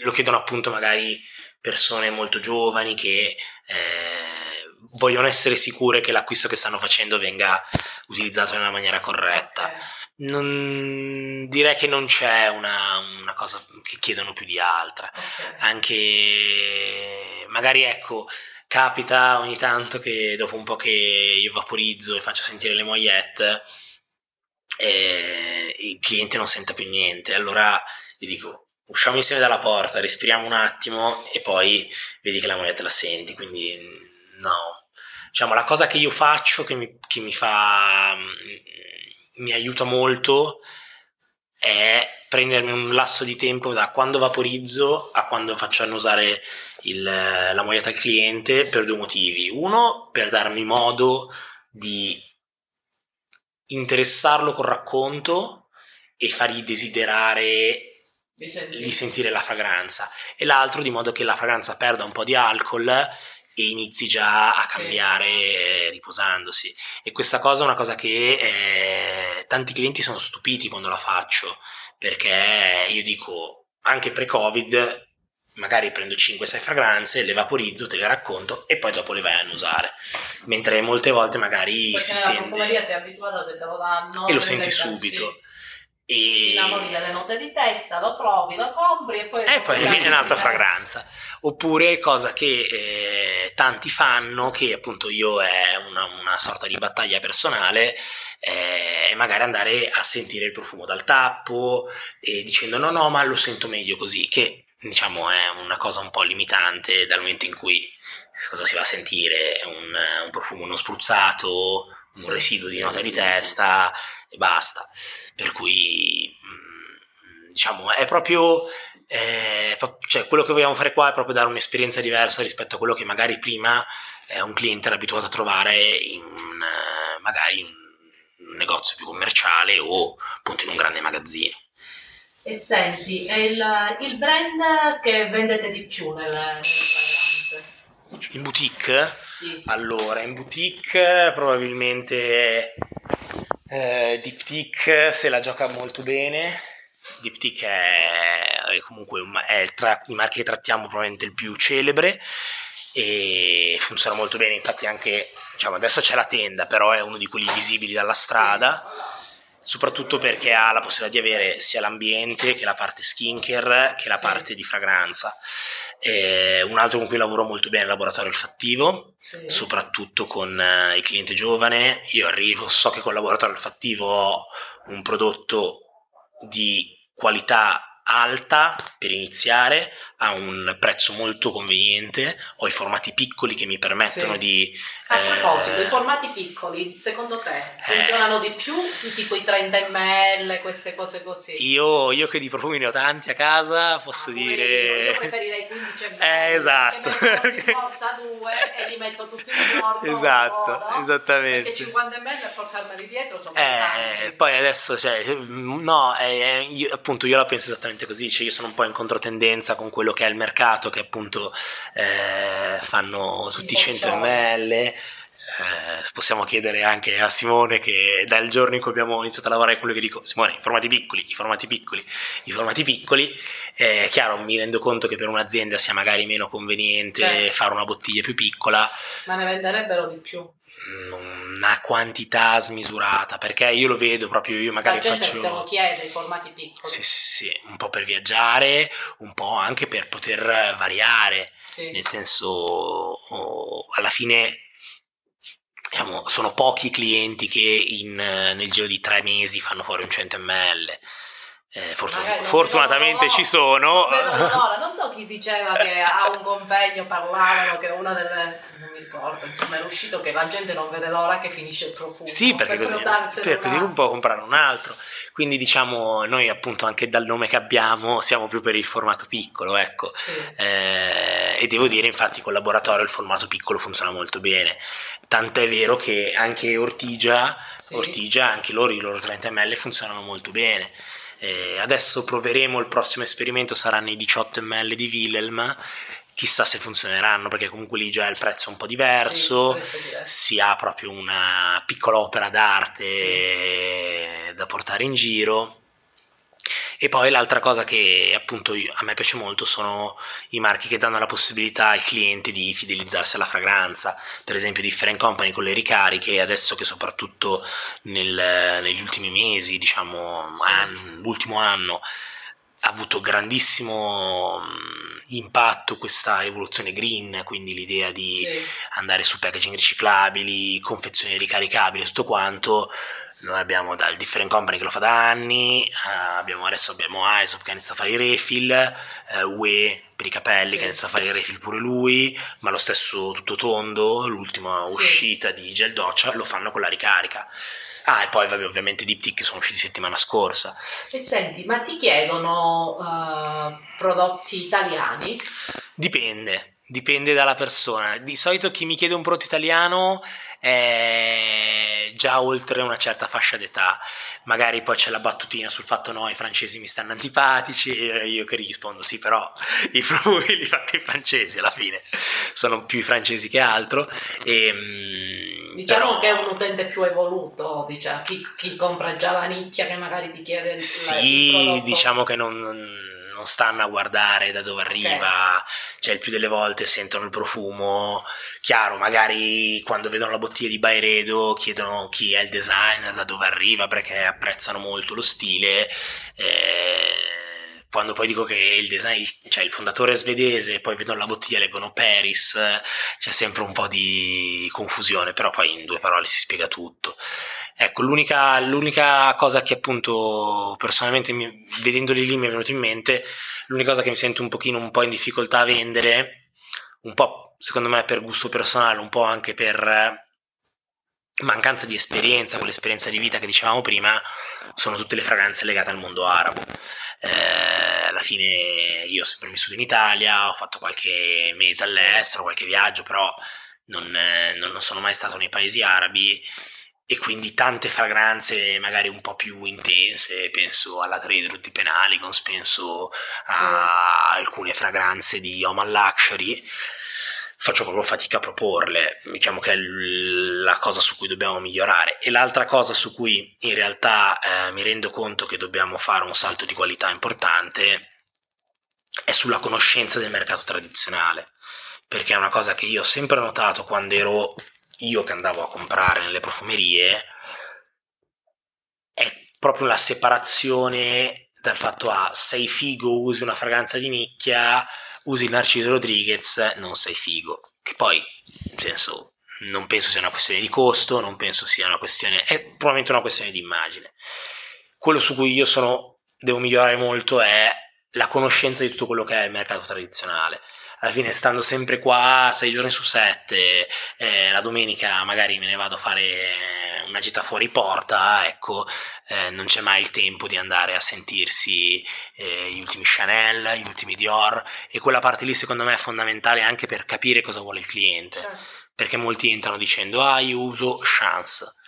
[SPEAKER 3] lo chiedono appunto magari persone molto giovani che eh, vogliono essere sicure che l'acquisto che stanno facendo venga utilizzato nella maniera corretta. Non, direi che non c'è una, una, cosa che chiedono più di altra. Anche magari ecco, capita ogni tanto che dopo un po' che io vaporizzo e faccio sentire le mogliette, eh, il cliente non senta più niente. Allora gli dico usciamo insieme dalla porta, respiriamo un attimo e poi vedi che la moglietta la senti. Quindi no. Diciamo, la cosa che io faccio che mi, che mi fa mi aiuta molto è prendermi un lasso di tempo da quando vaporizzo a quando faccio annusare il, la moglietta al cliente per due motivi. Uno, per darmi modo di interessarlo col racconto e fargli desiderare di sentire la fragranza e l'altro di modo che la fragranza perda un po' di alcol e inizi già a cambiare sì. riposandosi. E questa cosa è una cosa che eh, tanti clienti sono stupiti quando la faccio, perché io dico, anche pre-Covid, magari prendo 5-6 fragranze, le vaporizzo, te le racconto e poi dopo le vai a annusare. Mentre molte volte magari
[SPEAKER 1] Perché
[SPEAKER 3] si
[SPEAKER 1] nella tende... profumeria sei abituato che te lo danno
[SPEAKER 3] e lo senti subito.
[SPEAKER 1] E... Ti innamori delle note di testa, lo provi, lo compri e poi...
[SPEAKER 3] E poi viene un'altra fragranza oppure cosa che eh, tanti fanno, che appunto io è una, una sorta di battaglia personale, eh, è magari andare a sentire il profumo dal tappo e dicendo no no ma lo sento meglio così, che diciamo è una cosa un po' limitante dal momento in cui cosa si va a sentire? Un, un profumo non spruzzato, un sì. residuo di nota di testa e basta. Per cui mm, diciamo è proprio eh, cioè, quello che vogliamo fare qua è proprio dare un'esperienza diversa rispetto a quello che magari prima eh, un cliente era abituato a trovare in eh, magari in un negozio più commerciale o appunto in un grande magazzino.
[SPEAKER 1] E senti, è il, il brand che vendete di più nelle fragranze?
[SPEAKER 3] In boutique? Sì. Allora, in boutique probabilmente eh, Diptyque se la gioca molto bene. Diptyque è, è comunque è tra i marchi che trattiamo probabilmente il più celebre e funziona molto bene. Infatti anche diciamo adesso c'è la tenda però è uno di quelli visibili dalla strada soprattutto perché ha la possibilità di avere sia l'ambiente che la parte skincare che la sì. parte di fragranza e un altro con cui lavoro molto bene è il laboratorio olfattivo sì. soprattutto con uh, il cliente giovane io arrivo so che con il laboratorio olfattivo ho un prodotto di qualità alta per iniziare a un prezzo molto conveniente ho i formati piccoli che mi permettono sì. di
[SPEAKER 1] a proposito eh, i formati piccoli secondo te eh. funzionano eh, di più tipo i 30 ml queste cose così
[SPEAKER 3] io, io che di profumi ne ho tanti a casa posso ah, dire
[SPEAKER 1] io, io preferirei 15 ml
[SPEAKER 3] eh, esatto
[SPEAKER 1] forza due e li metto tutti in giorno
[SPEAKER 3] esatto no? esattamente
[SPEAKER 1] perché 50 ml a portarmeli dietro sono
[SPEAKER 3] eh, poi adesso cioè, no eh, io, appunto io la penso esattamente così, cioè io sono un po' in controtendenza con quello che è il mercato, che appunto eh, fanno tutti i 100 ml. Eh, possiamo chiedere anche a Simone che dal giorno in cui abbiamo iniziato a lavorare quello che dico Simone, i formati piccoli, i formati piccoli, i formati piccoli eh, chiaro mi rendo conto che per un'azienda sia magari meno conveniente certo. fare una bottiglia più piccola
[SPEAKER 1] ma ne venderebbero di più
[SPEAKER 3] una quantità smisurata perché io lo vedo proprio io magari
[SPEAKER 1] la gente
[SPEAKER 3] faccio
[SPEAKER 1] te lo chiede i formati piccoli
[SPEAKER 3] sì, sì, sì, un po' per viaggiare un po' anche per poter variare sì. nel senso oh, alla fine diciamo, sono pochi clienti che in, nel giro di tre mesi fanno fuori un 100 ml eh, fortun- fortunatamente ci sono.
[SPEAKER 1] Non, non so chi diceva che a un convegno parlavano che una delle. non mi ricordo, insomma, era uscito che la gente non vede l'ora che finisce il profumo.
[SPEAKER 3] Sì, perché per così, per così un po' comprare un altro. Quindi diciamo, noi appunto anche dal nome che abbiamo siamo più per il formato piccolo, ecco. Sì. Eh, e devo dire, infatti, col laboratorio il formato piccolo funziona molto bene. Tant'è vero che anche Ortigia, sì. Ortigia anche loro, i loro 30 ml funzionano molto bene. Eh, adesso proveremo il prossimo esperimento, saranno i 18 ml di Wilhelm. Chissà se funzioneranno perché comunque lì già il prezzo è un po' diverso, sì, si ha proprio una piccola opera d'arte sì. da portare in giro e poi l'altra cosa che appunto io, a me piace molto sono i marchi che danno la possibilità al cliente di fidelizzarsi alla fragranza, per esempio Different Company con le ricariche, adesso che soprattutto nel, negli ultimi mesi, diciamo sì. an, l'ultimo anno, ha avuto grandissimo impatto questa rivoluzione green, quindi l'idea di sì. andare su packaging riciclabili, confezioni ricaricabili, tutto quanto noi abbiamo dal Different Company che lo fa da anni, uh, abbiamo, adesso abbiamo ISOP che inizia a fare i refill, uh, UE per i capelli sì. che inizia a fare i refill pure lui, ma lo stesso tutto tondo, l'ultima sì. uscita di gel doccia lo fanno con la ricarica. Ah, e poi vabbè, ovviamente Diptyque sono usciti settimana scorsa.
[SPEAKER 1] E senti, ma ti chiedono uh, prodotti italiani?
[SPEAKER 3] Dipende, dipende dalla persona. Di solito chi mi chiede un prodotto italiano è già oltre una certa fascia d'età. Magari poi c'è la battutina sul fatto no, i francesi mi stanno antipatici, e io che rispondo sì, però i profumi li fanno i francesi alla fine, sono più i francesi che altro. E,
[SPEAKER 1] ehm, diciamo però... che è un utente più evoluto, diciamo, chi, chi compra già la nicchia che magari ti chiede il
[SPEAKER 3] Sì, il diciamo che non non stanno a guardare da dove arriva, okay. cioè il più delle volte sentono il profumo, chiaro, magari quando vedono la bottiglia di Byredo chiedono chi è il designer, da dove arriva, perché apprezzano molto lo stile, eh, quando poi dico che il design, cioè il fondatore svedese, poi vedono la bottiglia e leggono Paris, c'è sempre un po' di confusione, però poi in due parole si spiega tutto. Ecco, l'unica, l'unica cosa che appunto personalmente mi, vedendoli lì mi è venuto in mente, l'unica cosa che mi sento un pochino un po' in difficoltà a vendere, un po' secondo me per gusto personale, un po' anche per mancanza di esperienza, quell'esperienza di vita che dicevamo prima, sono tutte le fragranze legate al mondo arabo. Eh, alla fine io ho sempre vissuto in Italia, ho fatto qualche mese all'estero, qualche viaggio, però non, non sono mai stato nei paesi arabi e quindi tante fragranze magari un po' più intense, penso alla Trader di Penaligons, penso a alcune fragranze di Oman Luxury faccio proprio fatica a proporle, diciamo che è la cosa su cui dobbiamo migliorare. E l'altra cosa su cui in realtà eh, mi rendo conto che dobbiamo fare un salto di qualità importante è sulla conoscenza del mercato tradizionale, perché è una cosa che io ho sempre notato quando ero io che andavo a comprare nelle profumerie, è proprio la separazione dal fatto a ah, sei figo, usi una fragranza di nicchia, usi Narciso Rodriguez, non sei figo. Che poi, nel senso, non penso sia una questione di costo, non penso sia una questione, è probabilmente una questione di immagine. Quello su cui io sono, devo migliorare molto è la conoscenza di tutto quello che è il mercato tradizionale. Alla fine, stando sempre qua sei giorni su sette, eh, la domenica magari me ne vado a fare una gita fuori porta, ecco, eh, non c'è mai il tempo di andare a sentirsi eh, gli ultimi Chanel, gli ultimi Dior e quella parte lì secondo me è fondamentale anche per capire cosa vuole il cliente, certo. perché molti entrano dicendo ah io uso Chance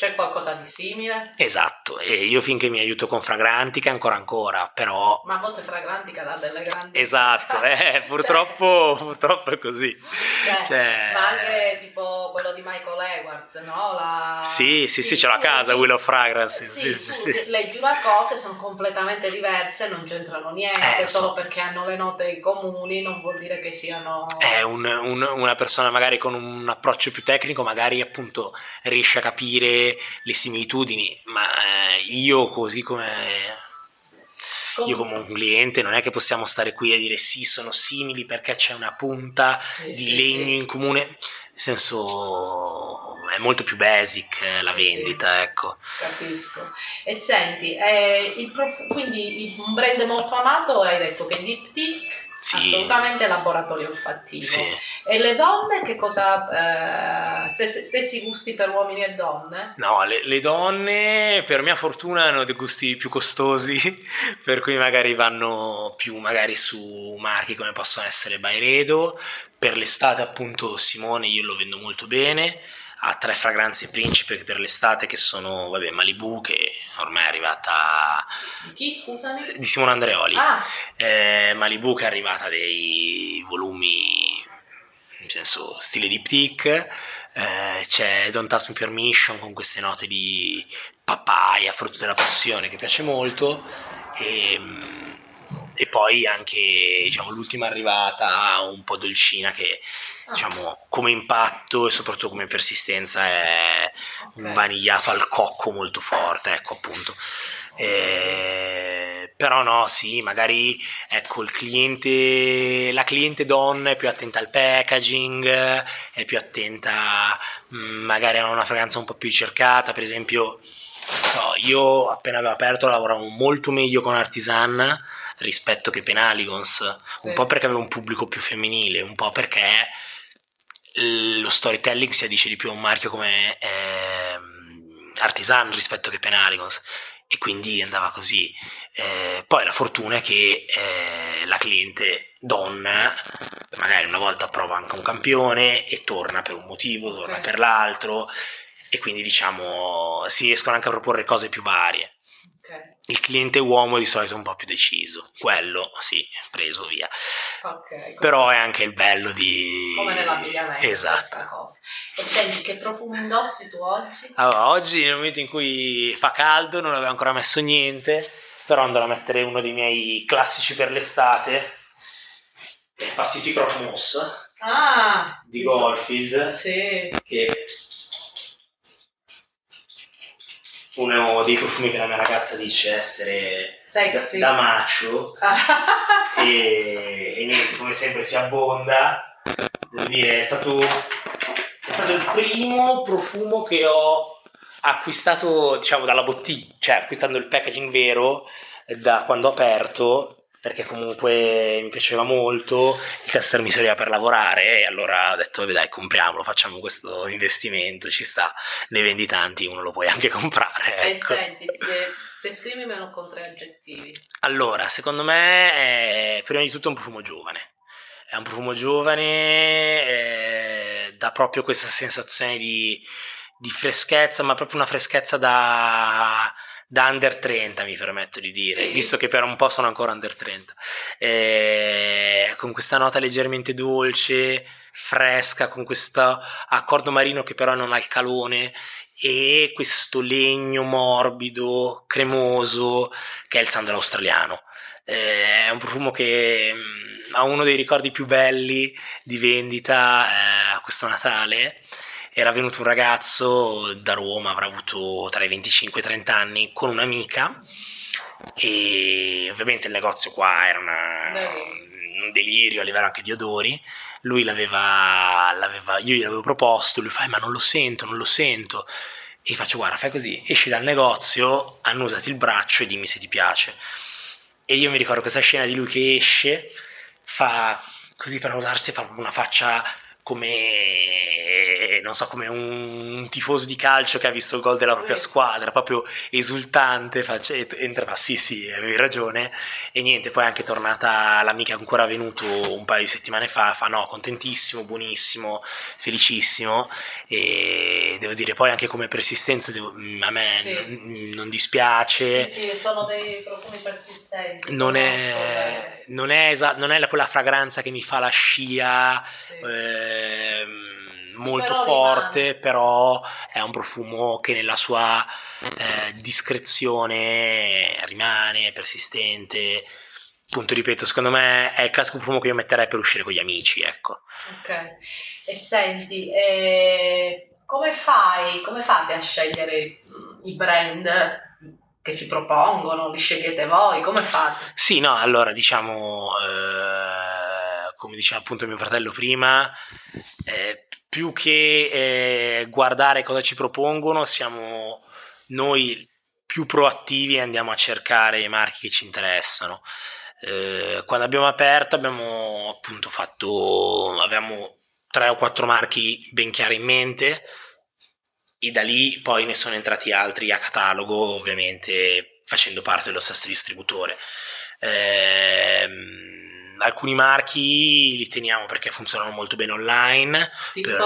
[SPEAKER 1] c'è qualcosa di simile?
[SPEAKER 3] Esatto, e io finché mi aiuto con Fragrantica ancora ancora, però...
[SPEAKER 1] Ma a volte Fragrantica dà delle grandi...
[SPEAKER 3] Esatto, eh, purtroppo, cioè... purtroppo, è così.
[SPEAKER 1] Cioè, cioè... Ma anche tipo quello di Michael Edwards, no? La...
[SPEAKER 3] Sì, sì, sì, ce l'ho a casa, Will of Fragrance.
[SPEAKER 1] Sì, sì, sì, sì. Leggi una cosa e sono completamente diverse, non c'entrano niente, eh, solo so. perché hanno le note comuni non vuol dire che siano...
[SPEAKER 3] È un, un, una persona magari con un approccio più tecnico, magari appunto riesce a capire le similitudini, ma eh, io così come io come un cliente non è che possiamo stare qui a dire sì, sono simili perché c'è una punta sì, di sì, legno sì. in comune, nel senso è molto più basic eh, la vendita, ecco.
[SPEAKER 1] Capisco. E senti, eh, prof... quindi un brand molto amato hai detto che Diptyque sì. assolutamente laboratorio olfattivo. Sì. E le donne che cosa... Eh, stessi gusti per uomini e donne?
[SPEAKER 3] No, le, le, donne per mia fortuna hanno dei gusti più costosi, per cui magari vanno più magari su marchi come possono essere Byredo. Per l'estate appunto Simone io lo vendo molto bene ha tre fragranze principe per l'estate che sono vabbè, Malibu che ormai è arrivata
[SPEAKER 1] di chi scusami?
[SPEAKER 3] di Simone Andreoli ah. eh, Malibu che è arrivata dei volumi in senso stile diptyque eh, c'è Don't Ask Me Permission con queste note di papaya, frutto della passione che piace molto e, e poi anche diciamo, l'ultima arrivata un po' dolcina che diciamo, come impatto e soprattutto come persistenza è un vanigliato al cocco molto forte, ecco appunto. Eh, però no, sì, magari ecco il cliente, la cliente donna è più attenta al packaging, è più attenta mm, magari a una fragranza un po' più ricercata, per esempio so, io appena avevo aperto lavoravo molto meglio con Artisan rispetto che Penaligons, sì. un po' perché avevo un pubblico più femminile, un po' perché lo storytelling si addice di più a un marchio come eh, Artisan rispetto che Penarigons e quindi andava così. Eh, poi la fortuna è che eh, la cliente donna magari una volta prova anche un campione e torna per un motivo, torna okay. per l'altro e quindi diciamo si riescono anche a proporre cose più varie. Il cliente uomo di solito è un po' più deciso, quello sì, preso via. Okay, Però è anche il bello di...
[SPEAKER 1] Come nell'abbigliamento.
[SPEAKER 3] Esatto.
[SPEAKER 1] E senti, che profumo indossi tu oggi?
[SPEAKER 3] Allora, oggi nel momento in cui fa caldo, non avevo ancora messo niente, però andrò a mettere uno dei miei classici per l'estate, Pacific Rock Moss
[SPEAKER 1] ah,
[SPEAKER 3] di Goldfield,
[SPEAKER 1] sì.
[SPEAKER 3] che uno dei profumi che la mia ragazza dice essere da, da macio e, e, niente, come sempre si abbonda. Devo dire, è stato, è stato il primo profumo che ho acquistato, diciamo, dalla bottiglia, cioè acquistando il packaging vero da quando ho aperto perché comunque mi piaceva molto, il tester mi serviva per lavorare e allora ho detto dai compriamolo, facciamo questo investimento, ci sta, ne vendi tanti, uno lo puoi anche comprare.
[SPEAKER 1] Ecco. E senti, descrivimelo con tre aggettivi.
[SPEAKER 3] Allora, secondo me è prima di tutto un profumo giovane, è un profumo giovane, eh, dà proprio questa sensazione di, di freschezza, ma proprio una freschezza da da under 30 mi permetto di dire, sì. visto che per un po' sono ancora under 30, eh, con questa nota leggermente dolce, fresca, con questo accordo marino che però non ha il calone e questo legno morbido, cremoso, che è il sandalo australiano. Eh, è un profumo che mh, mm, ha uno dei ricordi più belli di vendita eh, a questo Natale era venuto un ragazzo da Roma, avrà avuto tra i 25 e i 30 anni, con un'amica e ovviamente il negozio qua era una, un delirio a livello anche di odori. Lui l'aveva, l'aveva, io gli avevo proposto, lui fa, eh, ma non lo sento, non lo sento. E faccio, guarda, fai così, esci dal negozio, annusati il braccio e dimmi se ti piace. E io mi ricordo questa scena di lui che esce, fa così per annusarsi, fa una faccia come non so come un tifoso di calcio che ha visto il gol della propria squadra proprio esultante faccia, entra fa sì sì avevi ragione. E niente poi è anche tornata l'amica ancora venuto un paio di settimane fa fa no contentissimo buonissimo felicissimo e devo dire poi anche come persistenza devo, a me sì. non, non, dispiace.
[SPEAKER 1] Sì, sì sono dei profumi persistenti
[SPEAKER 3] non è, non è, esa- non è quella fragranza che mi fa la scia sì. eh, Ehm, molto però forte, rimane. però è un profumo che nella sua eh, discrezione rimane persistente. Appunto, ripeto, secondo me è il classico profumo che io metterei per uscire con gli amici, ecco.
[SPEAKER 1] Ok. E senti, eh, come fai, come fate a scegliere mm, i brand che si propongono? Li scegliete voi? Come fate?
[SPEAKER 3] Sì, no, allora diciamo... Eh, come diceva appunto mio fratello prima, eh, più che eh, guardare cosa ci propongono, siamo noi più proattivi e andiamo a cercare i marchi che ci interessano. Eh, quando abbiamo aperto abbiamo appunto fatto, avevamo tre o quattro marchi ben chiari in mente e da lì poi ne sono entrati altri a catalogo, ovviamente facendo parte dello stesso distributore. Ehm, alcuni marchi li teniamo perché funzionano molto bene online.
[SPEAKER 1] Tipo? Per,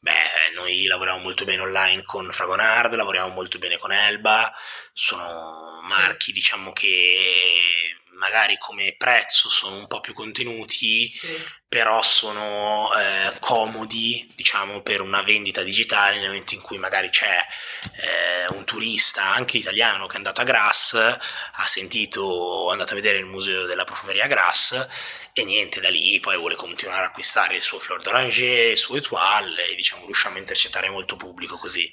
[SPEAKER 3] beh, noi lavoriamo molto bene online con Fragonard, lavoriamo molto bene con Elba, sono marchi sì. diciamo che magari come prezzo sono un po' più contenuti, sì. però sono eh, comodi, diciamo, per una vendita digitale nel momento in cui magari c'è eh, un turista, anche italiano, che è andato a Grasse, ha sentito, è andato a vedere il museo della profumeria Grasse e niente, da lì poi vuole continuare a acquistare il suo Fleur d'Oranger, il suo Etoile e diciamo riusciamo a intercettare molto pubblico così.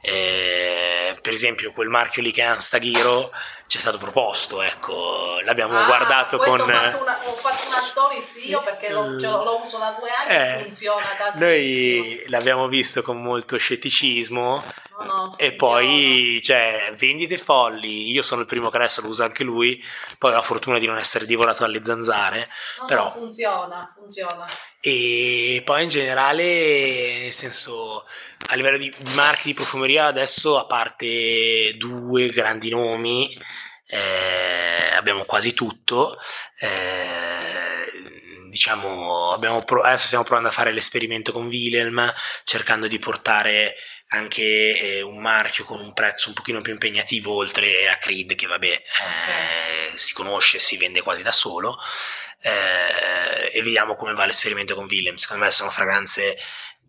[SPEAKER 3] Eh, per esempio quel marchio lì che è Anstaghiro ci è stato proposto, ecco, l'abbiamo ah, guardato con... Ho
[SPEAKER 1] fatto, una, ho fatto una stories io perché lo, lo uso da due anni eh, e funziona tantissimo.
[SPEAKER 3] Noi l'abbiamo visto con molto scetticismo no, e poi, cioè, vendite folli, io sono il primo che adesso lo usa anche lui, poi ho la fortuna di non essere divorato dalle zanzare,
[SPEAKER 1] no,
[SPEAKER 3] però...
[SPEAKER 1] No, funziona, funziona.
[SPEAKER 3] E poi in generale, nel senso, a livello di marchi di profumeria adesso, a parte due grandi nomi, eh, abbiamo quasi tutto. Eh, diciamo, pro- adesso stiamo provando a fare l'esperimento con Wilhelm, cercando di portare anche eh, un marchio con un prezzo un pochino più impegnativo oltre a Creed che vabbè. Eh, si conosce si vende quasi da solo eh, e vediamo come va l'esperimento con Willem. Secondo me sono fragranze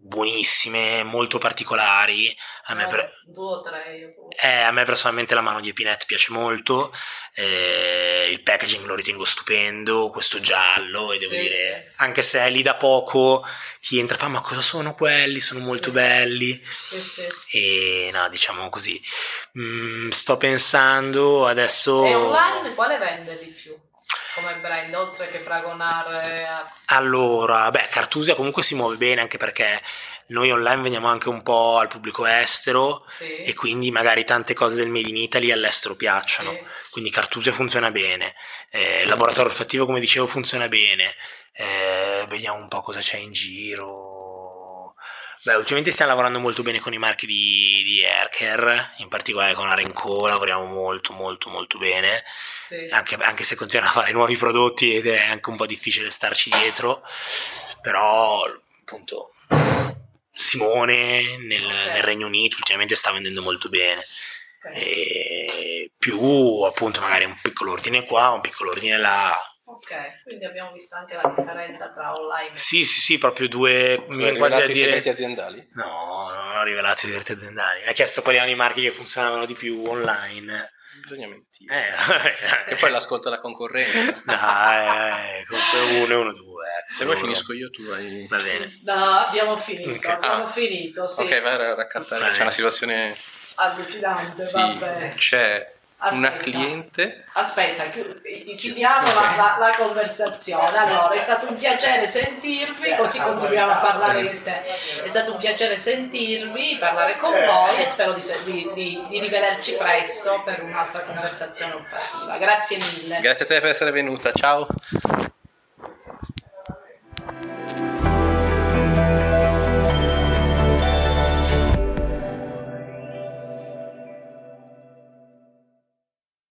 [SPEAKER 3] buonissime, molto particolari. A me, per...
[SPEAKER 1] due o tre.
[SPEAKER 3] eh, a me personalmente la mano di Epinette piace molto, eh, il packaging lo ritengo stupendo, questo giallo e devo
[SPEAKER 1] Sì,
[SPEAKER 3] dire,
[SPEAKER 1] sì.
[SPEAKER 3] anche se è lì da poco, chi entra fa ma cosa sono quelli? Sono molto
[SPEAKER 1] Sì.
[SPEAKER 3] belli. E no, diciamo così. Mm, sto pensando adesso...
[SPEAKER 1] E online quale vende di più? Come brand, oltre che Fragonare a...
[SPEAKER 3] Allora, beh, Cartusia comunque si muove bene anche perché noi online veniamo anche un po' al pubblico estero
[SPEAKER 1] Sì.
[SPEAKER 3] e quindi magari tante cose del Made in Italy all'estero piacciono.
[SPEAKER 1] Sì.
[SPEAKER 3] Quindi Cartusia funziona bene, eh, laboratorio olfattivo come dicevo funziona bene, eh, vediamo un po' cosa c'è in giro. Beh, ultimamente stiamo lavorando molto bene con i marchi di, di Aircare, in particolare con Arenco lavoriamo molto molto molto bene,
[SPEAKER 1] Sì.
[SPEAKER 3] anche, anche se continuano a fare nuovi prodotti ed è anche un po' difficile starci dietro, però appunto Simone nel,
[SPEAKER 1] Ok.
[SPEAKER 3] nel Regno Unito ultimamente sta vendendo molto bene
[SPEAKER 1] Ok.
[SPEAKER 3] e più appunto magari un piccolo ordine qua, un piccolo ordine là.
[SPEAKER 1] Ok, quindi abbiamo visto anche la differenza tra online e
[SPEAKER 3] Sì, sì, sì, proprio due, mi viene
[SPEAKER 2] Hai
[SPEAKER 3] quasi a
[SPEAKER 2] i segreti
[SPEAKER 3] dire...
[SPEAKER 2] aziendali?
[SPEAKER 3] No, non ho rivelato i segreti aziendali. Mi ha chiesto quali erano i marchi che funzionavano di più online.
[SPEAKER 2] Bisogna mentire.
[SPEAKER 3] Eh,
[SPEAKER 2] Che poi l'ascolta la concorrenza.
[SPEAKER 3] Dai, eh, uno e uno due. ecco.
[SPEAKER 2] Se vuoi finisco io, tu hai...
[SPEAKER 3] Va bene.
[SPEAKER 1] No, abbiamo finito,
[SPEAKER 3] Ok.
[SPEAKER 1] abbiamo
[SPEAKER 2] Ah.
[SPEAKER 1] finito, sì.
[SPEAKER 2] Ok, vai a raccontare.
[SPEAKER 3] Vai.
[SPEAKER 2] C'è una situazione...
[SPEAKER 1] Allucinante,
[SPEAKER 2] Sì,
[SPEAKER 1] vabbè.
[SPEAKER 2] c'è una
[SPEAKER 1] Aspetta.
[SPEAKER 2] cliente...
[SPEAKER 1] Aspetta, chi- chiudiamo la, la- la conversazione. Allora, è stato un piacere sentirvi, così continuiamo a parlare di te. È stato un piacere sentirvi, parlare con voi e spero di- di- di rivederci presto per un'altra conversazione olfattiva. Grazie mille.
[SPEAKER 2] Grazie a te per essere venuta, ciao!